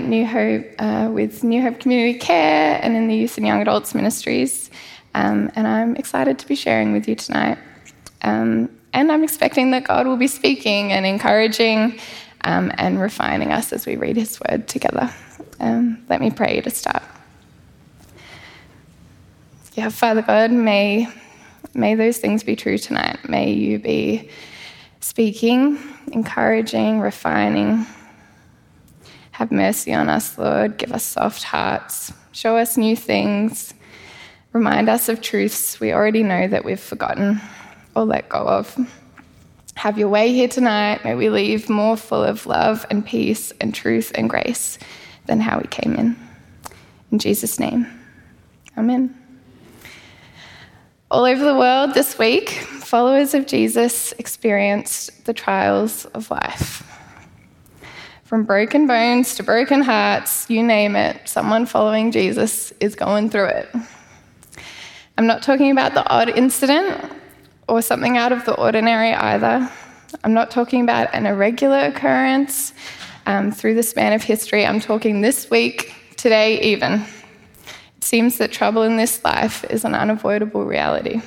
at New Hope uh, with New Hope Community Care and in the Youth and Young Adults Ministries. Um, and I'm excited to be sharing with you tonight. Um, and I'm expecting that God will be speaking and encouraging um, and refining us as we read His word together. Um, let me pray to start. Yeah, Father God, may, may those things be true tonight. May you be speaking, encouraging, refining, have mercy on us, Lord. Give us soft hearts. Show us new things. Remind us of truths we already know that we've forgotten or let go of. Have your way here tonight. May we leave more full of love and peace and truth and grace than how we came in. In Jesus' name, Amen. All over the world this week, followers of Jesus experienced the trials of life. From broken bones to broken hearts, you name it, someone following Jesus is going through it. I'm not talking about the odd incident or something out of the ordinary either. I'm not talking about an irregular occurrence um, through the span of history. I'm talking this week, today, even. It seems that trouble in this life is an unavoidable reality.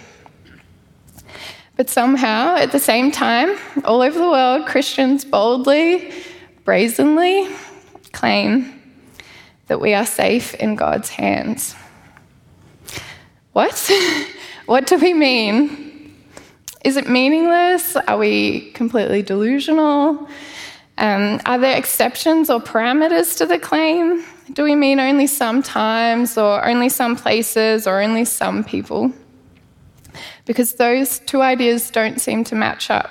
But somehow, at the same time, all over the world, Christians boldly brazenly claim that we are safe in God's hands. What? what do we mean? Is it meaningless? Are we completely delusional? Um, are there exceptions or parameters to the claim? Do we mean only sometimes, or only some places, or only some people? Because those two ideas don't seem to match up.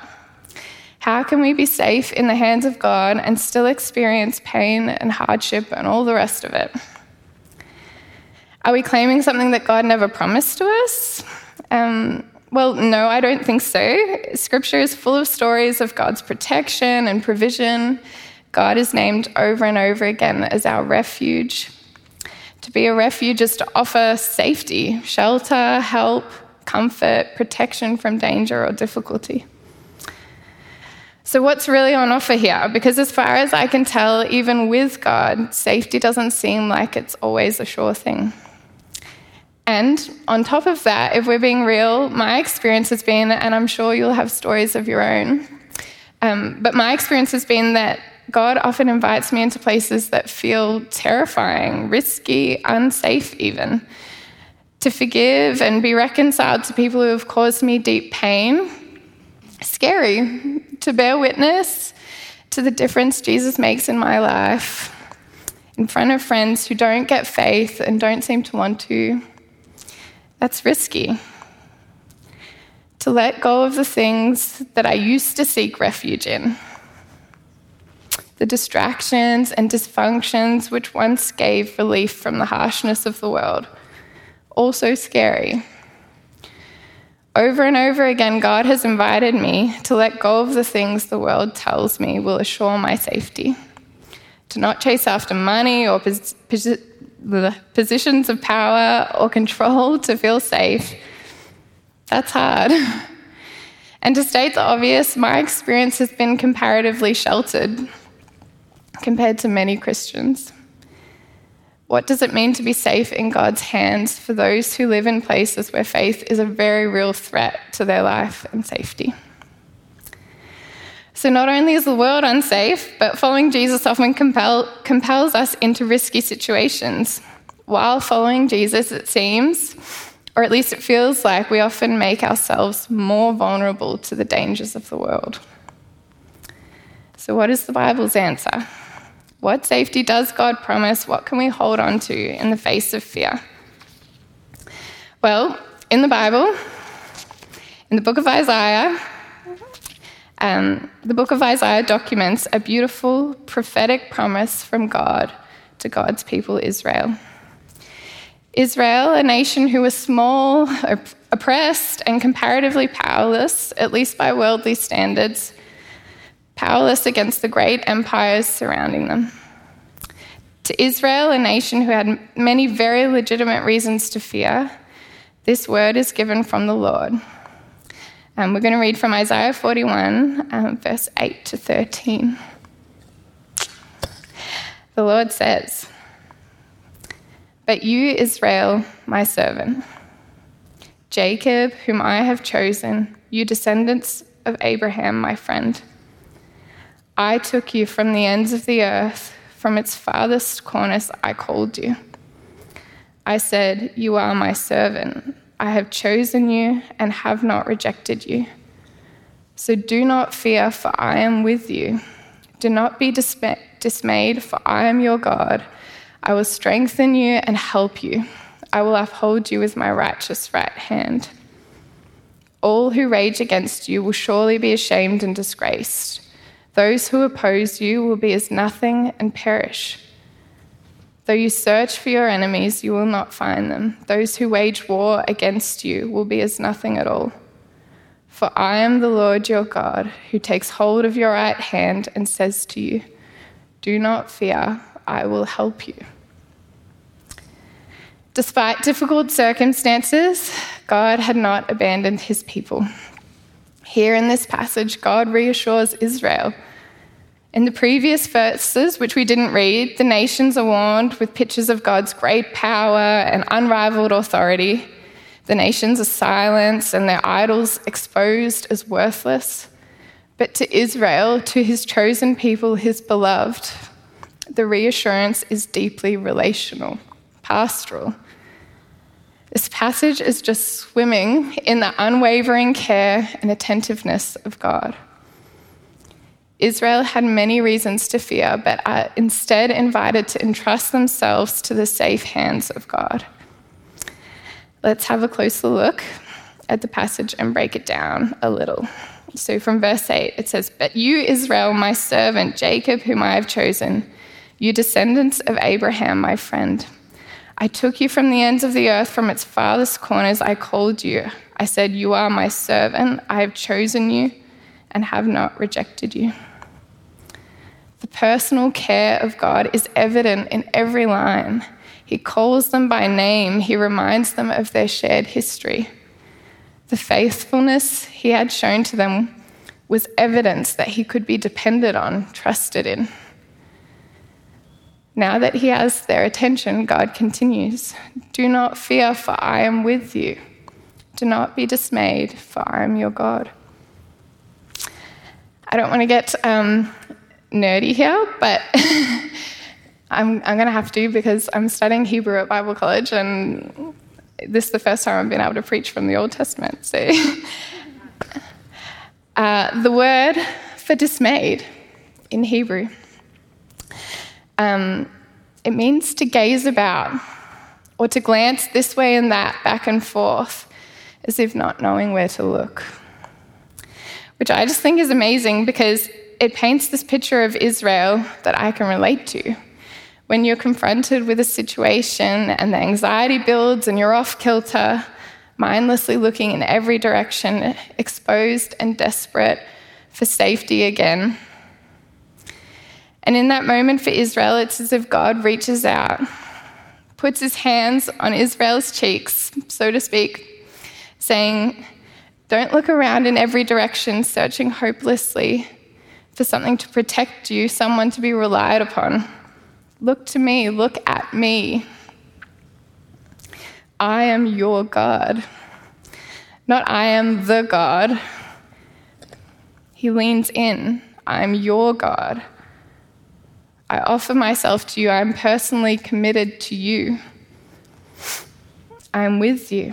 How can we be safe in the hands of God and still experience pain and hardship and all the rest of it? Are we claiming something that God never promised to us? Um, well, no, I don't think so. Scripture is full of stories of God's protection and provision. God is named over and over again as our refuge. To be a refuge is to offer safety, shelter, help, comfort, protection from danger or difficulty. So, what's really on offer here? Because, as far as I can tell, even with God, safety doesn't seem like it's always a sure thing. And on top of that, if we're being real, my experience has been, and I'm sure you'll have stories of your own, um, but my experience has been that God often invites me into places that feel terrifying, risky, unsafe, even. To forgive and be reconciled to people who have caused me deep pain, scary to bear witness to the difference Jesus makes in my life in front of friends who don't get faith and don't seem to want to. That's risky. To let go of the things that I used to seek refuge in. The distractions and dysfunctions which once gave relief from the harshness of the world. Also scary. Over and over again, God has invited me to let go of the things the world tells me will assure my safety. To not chase after money or pos- pos- positions of power or control to feel safe. That's hard. And to state the obvious, my experience has been comparatively sheltered compared to many Christians. What does it mean to be safe in God's hands for those who live in places where faith is a very real threat to their life and safety? So, not only is the world unsafe, but following Jesus often compel, compels us into risky situations. While following Jesus, it seems, or at least it feels like, we often make ourselves more vulnerable to the dangers of the world. So, what is the Bible's answer? What safety does God promise? What can we hold on to in the face of fear? Well, in the Bible, in the book of Isaiah, um, the book of Isaiah documents a beautiful prophetic promise from God to God's people, Israel. Israel, a nation who was small, oppressed, and comparatively powerless, at least by worldly standards, powerless against the great empires surrounding them. To Israel, a nation who had many very legitimate reasons to fear, this word is given from the Lord. Um, we're going to read from Isaiah 41, um, verse 8 to 13. The Lord says, But you, Israel, my servant, Jacob, whom I have chosen, you descendants of Abraham, my friend, I took you from the ends of the earth, from its farthest corners, I called you. I said, You are my servant. I have chosen you and have not rejected you. So do not fear, for I am with you. Do not be dismayed, for I am your God. I will strengthen you and help you. I will uphold you with my righteous right hand. All who rage against you will surely be ashamed and disgraced. Those who oppose you will be as nothing and perish. Though you search for your enemies, you will not find them. Those who wage war against you will be as nothing at all. For I am the Lord your God, who takes hold of your right hand and says to you, Do not fear, I will help you. Despite difficult circumstances, God had not abandoned his people. Here in this passage, God reassures Israel in the previous verses, which we didn't read, the nations are warned with pictures of God's great power and unrivaled authority. The nations are silenced and their idols exposed as worthless. But to Israel, to his chosen people, his beloved, the reassurance is deeply relational, pastoral. This passage is just swimming in the unwavering care and attentiveness of God. Israel had many reasons to fear, but are instead invited to entrust themselves to the safe hands of God. Let's have a closer look at the passage and break it down a little. So, from verse 8, it says, But you, Israel, my servant, Jacob, whom I have chosen, you descendants of Abraham, my friend. I took you from the ends of the earth, from its farthest corners, I called you. I said, You are my servant, I have chosen you and have not rejected you. The personal care of God is evident in every line. He calls them by name, he reminds them of their shared history. The faithfulness he had shown to them was evidence that he could be depended on, trusted in. Now that he has their attention, God continues Do not fear, for I am with you. Do not be dismayed, for I am your God. I don't want to get um, nerdy here, but I'm, I'm going to have to because I'm studying Hebrew at Bible college, and this is the first time I've been able to preach from the Old Testament. So, uh, the word for dismayed in Hebrew, um, it means to gaze about or to glance this way and that, back and forth, as if not knowing where to look. Which I just think is amazing because it paints this picture of Israel that I can relate to. When you're confronted with a situation and the anxiety builds and you're off kilter, mindlessly looking in every direction, exposed and desperate for safety again. And in that moment for Israel, it's as if God reaches out, puts his hands on Israel's cheeks, so to speak, saying, Don't look around in every direction, searching hopelessly for something to protect you, someone to be relied upon. Look to me, look at me. I am your God. Not I am the God. He leans in. I'm your God. I offer myself to you. I'm personally committed to you. I'm with you.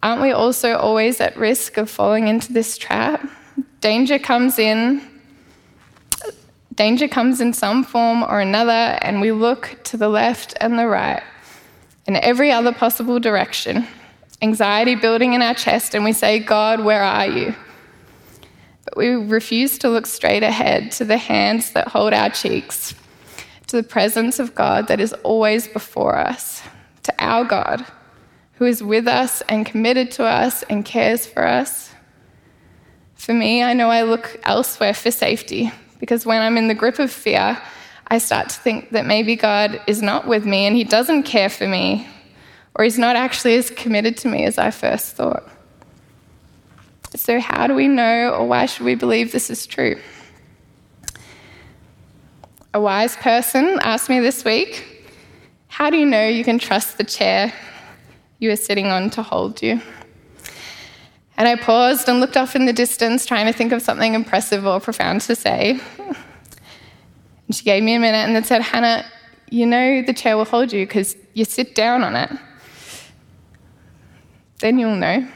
Aren't we also always at risk of falling into this trap? danger comes in, danger comes in some form or another, and we look to the left and the right in every other possible direction. Anxiety building in our chest, and we say, God, where are you? We refuse to look straight ahead to the hands that hold our cheeks, to the presence of God that is always before us, to our God who is with us and committed to us and cares for us. For me, I know I look elsewhere for safety because when I'm in the grip of fear, I start to think that maybe God is not with me and He doesn't care for me, or He's not actually as committed to me as I first thought. So, how do we know, or why should we believe this is true? A wise person asked me this week, How do you know you can trust the chair you are sitting on to hold you? And I paused and looked off in the distance, trying to think of something impressive or profound to say. And she gave me a minute and then said, Hannah, you know the chair will hold you because you sit down on it. Then you'll know.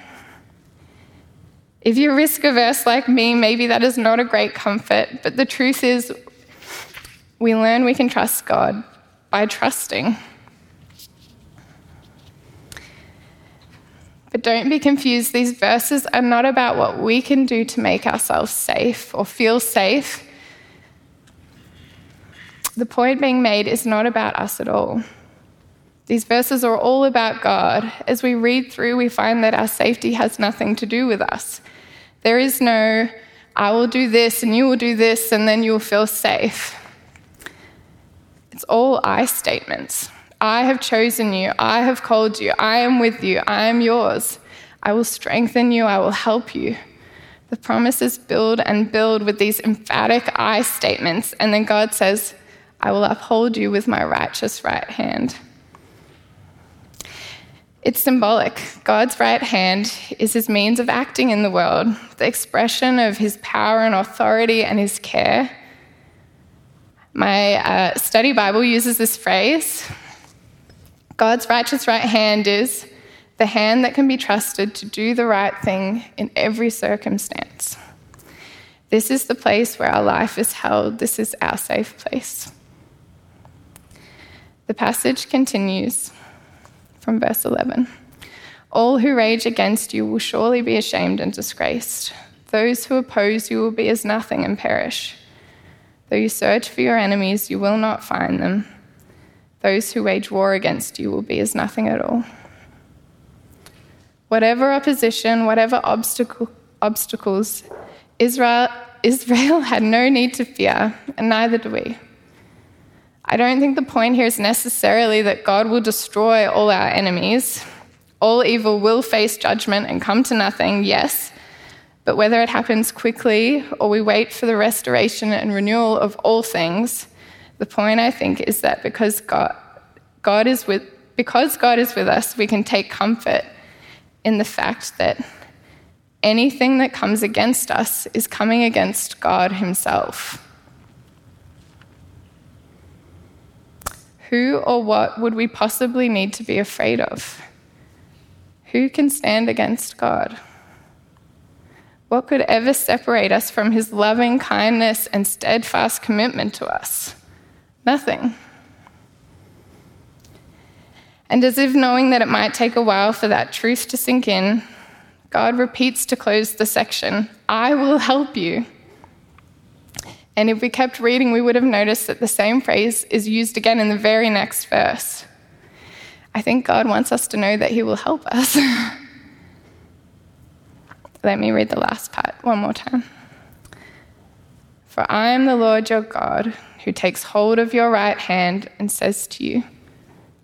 If you're risk averse like me, maybe that is not a great comfort, but the truth is, we learn we can trust God by trusting. But don't be confused, these verses are not about what we can do to make ourselves safe or feel safe. The point being made is not about us at all. These verses are all about God. As we read through, we find that our safety has nothing to do with us. There is no, I will do this and you will do this and then you'll feel safe. It's all I statements. I have chosen you. I have called you. I am with you. I am yours. I will strengthen you. I will help you. The promises build and build with these emphatic I statements. And then God says, I will uphold you with my righteous right hand. It's symbolic. God's right hand is his means of acting in the world, the expression of his power and authority and his care. My uh, study Bible uses this phrase God's righteous right hand is the hand that can be trusted to do the right thing in every circumstance. This is the place where our life is held, this is our safe place. The passage continues from verse 11. All who rage against you will surely be ashamed and disgraced. Those who oppose you will be as nothing and perish. Though you search for your enemies, you will not find them. Those who wage war against you will be as nothing at all. Whatever opposition, whatever obstacle, obstacles, Israel, Israel had no need to fear, and neither do we. I don't think the point here is necessarily that God will destroy all our enemies. All evil will face judgment and come to nothing, yes, but whether it happens quickly or we wait for the restoration and renewal of all things, the point I think is that because God, God is with because God is with us, we can take comfort in the fact that anything that comes against us is coming against God Himself. Who or what would we possibly need to be afraid of? Who can stand against God? What could ever separate us from his loving kindness and steadfast commitment to us? Nothing. And as if knowing that it might take a while for that truth to sink in, God repeats to close the section I will help you. And if we kept reading, we would have noticed that the same phrase is used again in the very next verse. I think God wants us to know that He will help us. Let me read the last part one more time. For I am the Lord your God, who takes hold of your right hand and says to you,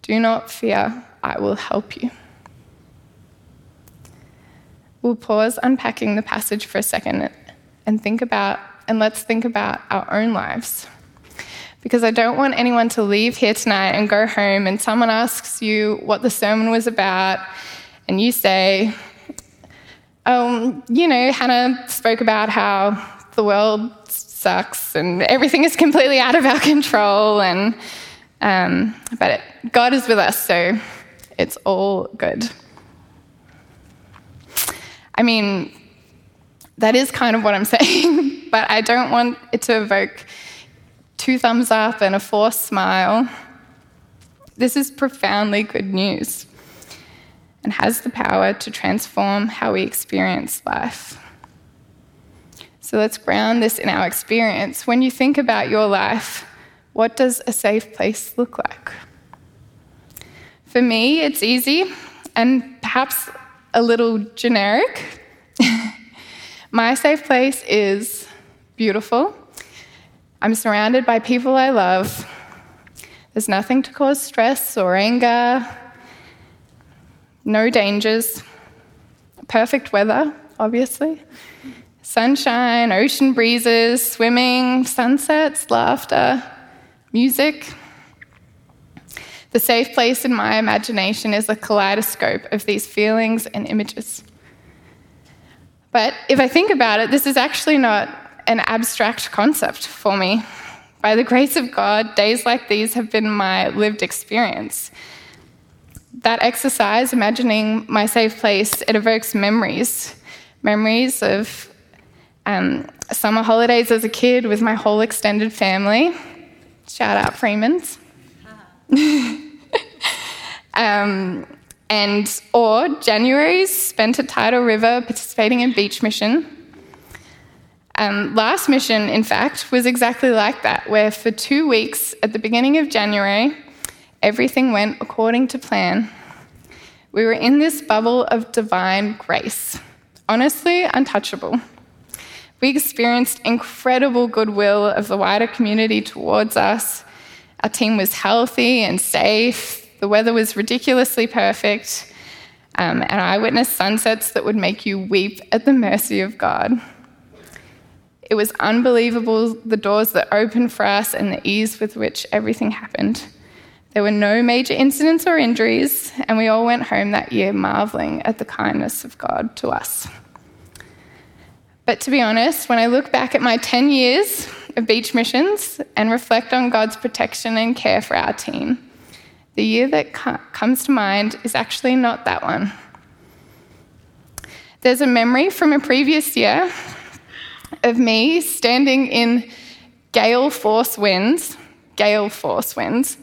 Do not fear, I will help you. We'll pause unpacking the passage for a second and think about and let's think about our own lives. Because I don't want anyone to leave here tonight and go home and someone asks you what the sermon was about, and you say, um, you know, Hannah spoke about how the world sucks and everything is completely out of our control, and um, but it, God is with us, so it's all good. I mean, that is kind of what I'm saying, but I don't want it to evoke two thumbs up and a forced smile. This is profoundly good news and has the power to transform how we experience life. So let's ground this in our experience. When you think about your life, what does a safe place look like? For me, it's easy and perhaps a little generic. My safe place is beautiful. I'm surrounded by people I love. There's nothing to cause stress or anger, no dangers, perfect weather, obviously. Sunshine, ocean breezes, swimming, sunsets, laughter. music. The safe place in my imagination is a kaleidoscope of these feelings and images. But if I think about it, this is actually not an abstract concept for me. By the grace of God, days like these have been my lived experience. That exercise, imagining my safe place, it evokes memories memories of um, summer holidays as a kid with my whole extended family. Shout out Freemans. um, and or January's spent at Tidal River participating in beach mission. Um, last mission, in fact, was exactly like that, where for two weeks at the beginning of January, everything went according to plan. We were in this bubble of divine grace, honestly untouchable. We experienced incredible goodwill of the wider community towards us. Our team was healthy and safe. The weather was ridiculously perfect. Um, and I witnessed sunsets that would make you weep at the mercy of God. It was unbelievable the doors that opened for us and the ease with which everything happened. There were no major incidents or injuries, and we all went home that year marveling at the kindness of God to us. But to be honest, when I look back at my 10 years of beach missions and reflect on God's protection and care for our team, the year that comes to mind is actually not that one. There's a memory from a previous year of me standing in gale force winds, gale force winds,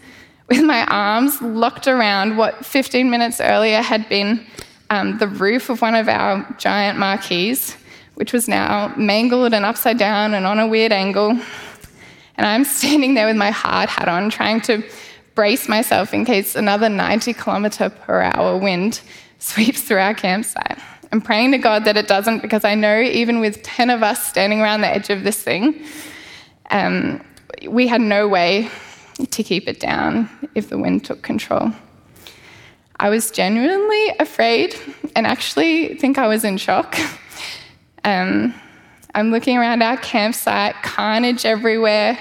with my arms locked around what 15 minutes earlier had been um, the roof of one of our giant marquees which was now mangled and upside down and on a weird angle. And I'm standing there with my hard hat on, trying to brace myself in case another 90 kilometre per hour wind sweeps through our campsite. I'm praying to God that it doesn't, because I know even with 10 of us standing around the edge of this thing, um, we had no way to keep it down if the wind took control. I was genuinely afraid and actually think I was in shock. Um, I'm looking around our campsite, carnage everywhere,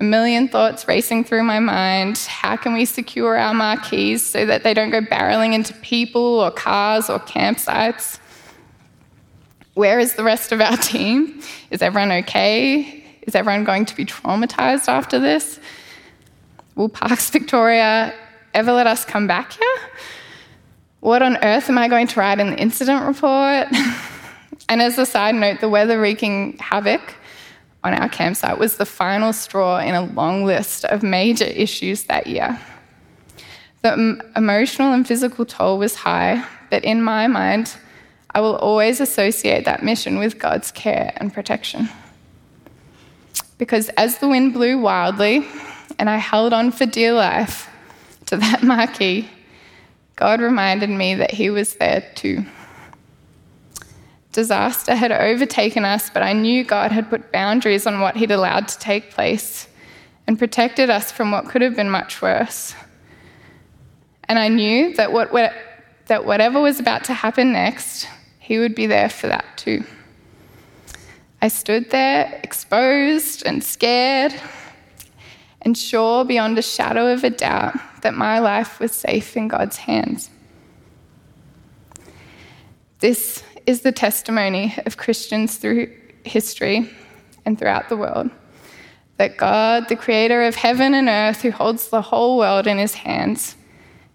a million thoughts racing through my mind. How can we secure our marquees so that they don't go barreling into people or cars or campsites? Where is the rest of our team? Is everyone okay? Is everyone going to be traumatized after this? Will Parks Victoria ever let us come back here? What on earth am I going to write in the incident report? And as a side note, the weather wreaking havoc on our campsite was the final straw in a long list of major issues that year. The emotional and physical toll was high, but in my mind, I will always associate that mission with God's care and protection. Because as the wind blew wildly and I held on for dear life to that marquee, God reminded me that He was there too. Disaster had overtaken us, but I knew God had put boundaries on what He'd allowed to take place and protected us from what could have been much worse. And I knew that, what, that whatever was about to happen next, He would be there for that too. I stood there, exposed and scared, and sure beyond a shadow of a doubt that my life was safe in God's hands. This is the testimony of Christians through history and throughout the world that God, the creator of heaven and earth, who holds the whole world in his hands,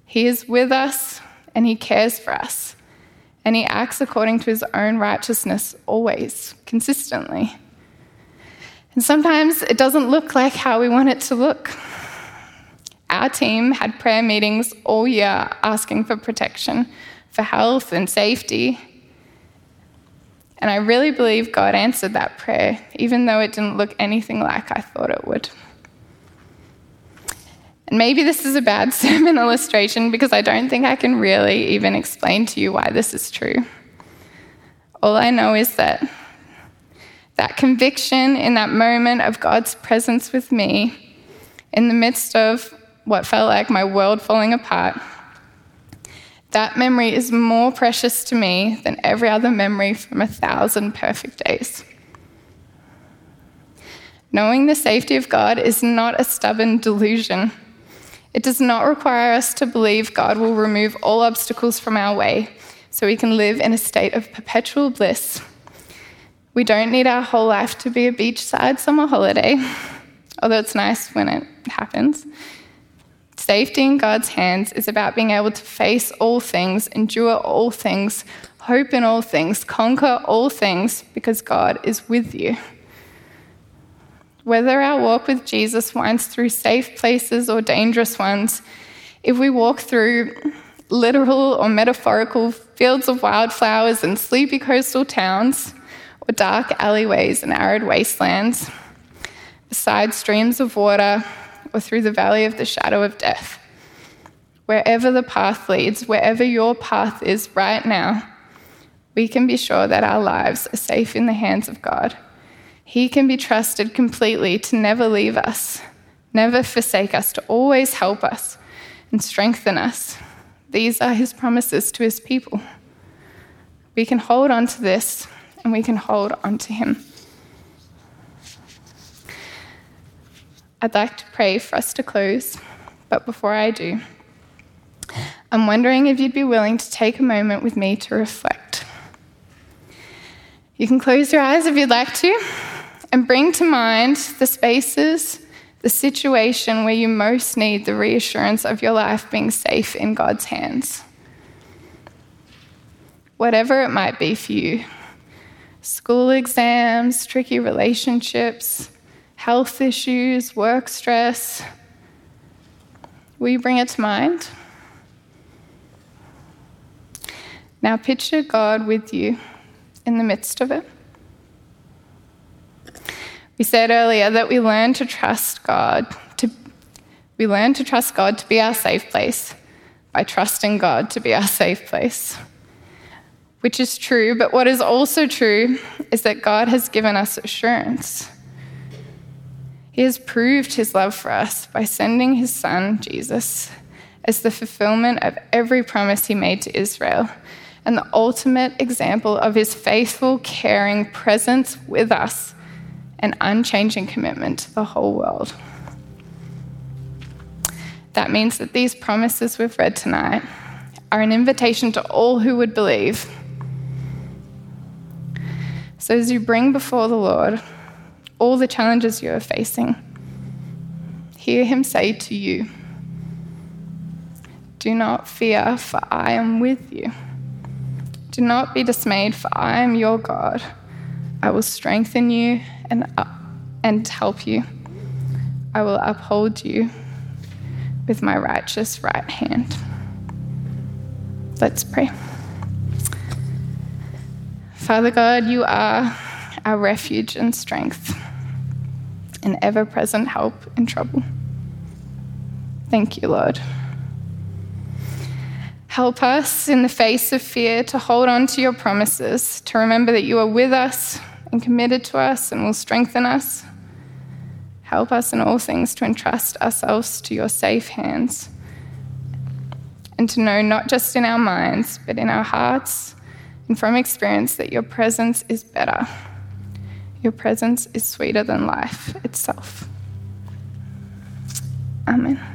he is with us and he cares for us. And he acts according to his own righteousness always, consistently. And sometimes it doesn't look like how we want it to look. Our team had prayer meetings all year asking for protection, for health and safety. And I really believe God answered that prayer, even though it didn't look anything like I thought it would. And maybe this is a bad sermon illustration because I don't think I can really even explain to you why this is true. All I know is that that conviction in that moment of God's presence with me, in the midst of what felt like my world falling apart, that memory is more precious to me than every other memory from a thousand perfect days. Knowing the safety of God is not a stubborn delusion. It does not require us to believe God will remove all obstacles from our way so we can live in a state of perpetual bliss. We don't need our whole life to be a beachside summer holiday, although it's nice when it happens. Safety in God's hands is about being able to face all things, endure all things, hope in all things, conquer all things, because God is with you. Whether our walk with Jesus winds through safe places or dangerous ones, if we walk through literal or metaphorical fields of wildflowers and sleepy coastal towns, or dark alleyways and arid wastelands, beside streams of water, or through the valley of the shadow of death. Wherever the path leads, wherever your path is right now, we can be sure that our lives are safe in the hands of God. He can be trusted completely to never leave us, never forsake us, to always help us and strengthen us. These are his promises to his people. We can hold on to this and we can hold on to him. I'd like to pray for us to close, but before I do, I'm wondering if you'd be willing to take a moment with me to reflect. You can close your eyes if you'd like to and bring to mind the spaces, the situation where you most need the reassurance of your life being safe in God's hands. Whatever it might be for you school exams, tricky relationships, health issues, work stress. Will you bring it to mind? Now picture God with you in the midst of it. We said earlier that we learn to trust God to we learn to trust God to be our safe place by trusting God to be our safe place. Which is true, but what is also true is that God has given us assurance. He has proved his love for us by sending his son, Jesus, as the fulfillment of every promise he made to Israel and the ultimate example of his faithful, caring presence with us and unchanging commitment to the whole world. That means that these promises we've read tonight are an invitation to all who would believe. So, as you bring before the Lord all the challenges you are facing, hear Him say to you, Do not fear, for I am with you. Do not be dismayed, for I am your God. I will strengthen you and, uh, and help you. I will uphold you with my righteous right hand. Let's pray. Father God, you are our refuge and strength, an ever present help in trouble. Thank you, Lord. Help us in the face of fear to hold on to your promises, to remember that you are with us and committed to us and will strengthen us. Help us in all things to entrust ourselves to your safe hands and to know not just in our minds, but in our hearts and from experience that your presence is better. Your presence is sweeter than life itself. Amen.